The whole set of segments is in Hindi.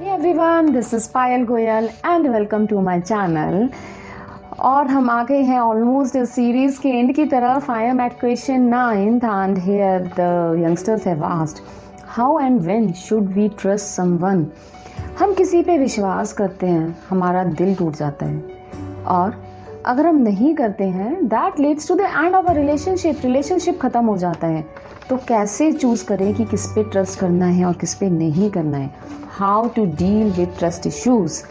Hey everyone, this is Payal Goyal and welcome to my channel. और हम आ गए हैं ऑलमोस्ट इस सीरीज़ के एंड की तरफ़। I am at question ninth and here the youngsters have asked how and when should we trust someone हम किसी पे विश्वास करते हैं हमारा दिल टूट जाता है। और अगर हम नहीं करते हैं that leads to the end of a relationship relationship ख़त्म हो जाता है। तो कैसे चूज़ करें कि किस पे ट्रस्ट करना है और किस पे नहीं करना है? How to deal with trust issues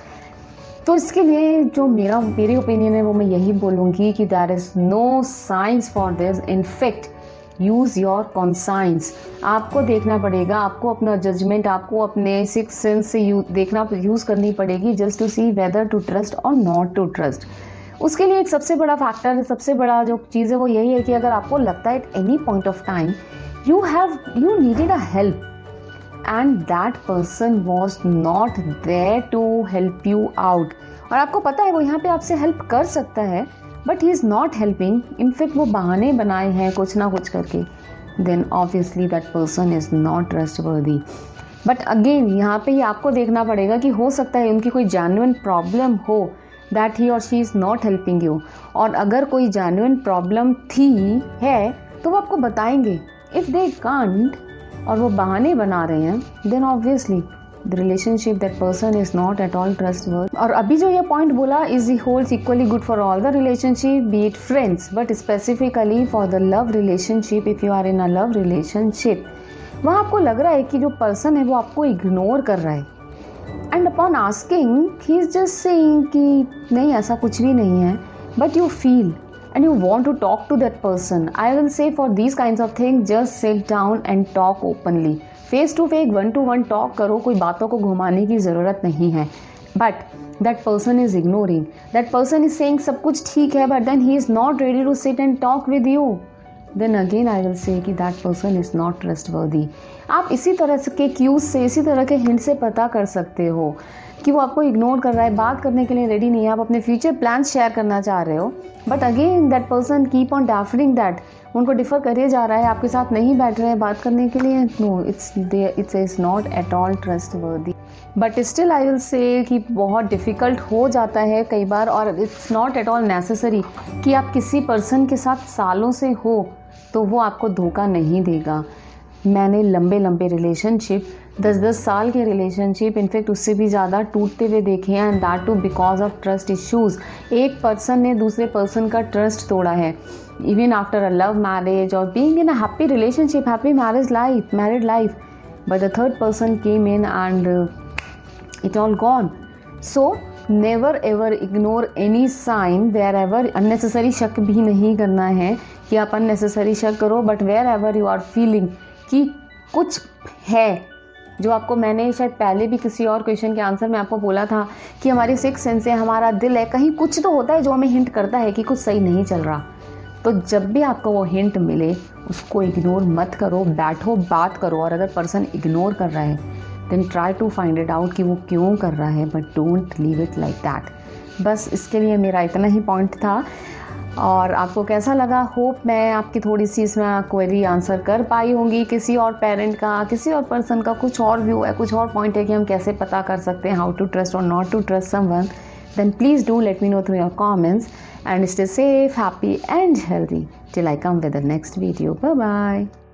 तो इसके लिए जो मेरा, मेरी ओपिनियन है, वो मैं यही बोलूँगी कि there is no science for this in fact use your conscience आपको देखना पड़ेगा, आपको अपना जजमेंट आपको अपने सिक्स सेंस से यू, देखना यूज़ करनी पड़ेगी just to see whether to trust और नॉट टू ट्रस्ट उसके लिए एक सबसे बड़ा फैक्टर सबसे बड़ा जो चीज़ है, वो यही है कि अगर आपको लगता है at any point of time you have you needed a help and that person was not there to help you out और आपको पता है, वो यहाँ पे आपसे हेल्प कर सकता है but he is not helping in fact वो बहाने बनाए हैं कुछ ना कुछ करके। Then obviously that person is not trustworthy but again यहाँ पे ही आपको देखना पड़ेगा कि हो सकता है उनकी कोई जेन्युन प्रॉब्लम हो दैट ही और she is not helping you और अगर कोई जेन्युन प्रॉब्लम थी, है तो वो आपको बताएँगे। इफ़ दे कांट और वो बहाने बना रहे हैं then obviously the relationship that person is not at all trustworthy और अभी जो ये पॉइंट बोला is he holds equally good for all the relationship be it friends but specifically for the love relationship if you are in a love relationship वहाँ आपको लग रहा है कि जो पर्सन है, वो आपको इग्नोर कर रहा है। And upon asking he is just saying कि नहीं, ऐसा कुछ भी नहीं है but you feel and you want to talk to that person, i will say for these kinds of things, just sit down and talk openly. Face to face one to one talk करो, कोई बातों को घुमाने की ज़रूरत नहीं है। But that person is ignoring that person is saying सब कुछ ठीक है but then he is not ready to sit and talk with you then again I will say कि that person is not trust आप इसी तरह के क्यूज से, इसी तरह के हिंट से पता कर सकते हो। कि वो आपको इग्नोर कर रहा है, बात करने के लिए रेडी नहीं है, आप अपने फ्यूचर प्लान शेयर करना चाह रहे हो। But again that person keep on deferring that उनको डिफ़र करे जा रहा है, आपके साथ नहीं बैठ रहे हैं बात करने के लिए। No it's it's is not at all trustworthy but still I will say कि बहुत डिफ़िकल्ट हो जाता है कई बार, और it's not at all necessary कि आप किसी पर्सन के साथ सालों से हो तो वो आपको धोखा नहीं देगा। मैंने लंबे लंबे रिलेशनशिप दस दस साल के रिलेशनशिप इनफेक्ट उससे भी ज़्यादा टूटते हुए देखे हैं and that too because of trust issues एक पर्सन ने दूसरे पर्सन का ट्रस्ट तोड़ा है. Even after a love marriage और being in a happy relationship happy marriage life married life but the third person came in and it all gone so never ever ignore any sign wherever unnecessary शक भी नहीं करना है कि आप अननेसेसरी शक करो but wherever you are feeling कि कुछ है जो आपको मैंने शायद पहले भी किसी और क्वेश्चन के आंसर में आपको बोला था कि हमारी सिक्स सेंस है, हमारा दिल है, कहीं कुछ तो होता है जो हमें हिंट करता है कि कुछ सही नहीं चल रहा। तो जब भी आपको वो हिंट मिले, उसको इग्नोर मत करो, बैठो, बात करो और अगर पर्सन इग्नोर कर रहा है then try to find it out कि वो क्यों कर रहा है but don't leave it like that बस इसके लिए मेरा इतना ही पॉइंट था। और आपको कैसा लगा? होप मैं आपकी थोड़ी सी इसमें क्वेरी आंसर कर पाई होंगी। किसी और पेरेंट का, किसी और पर्सन का कुछ और व्यू है, कुछ और पॉइंट है कि हम कैसे पता कर सकते हैं हाउ टू ट्रस्ट और not to trust someone then please do let me know through your comments and stay safe, happy and healthy. Till i come with the next video bye bye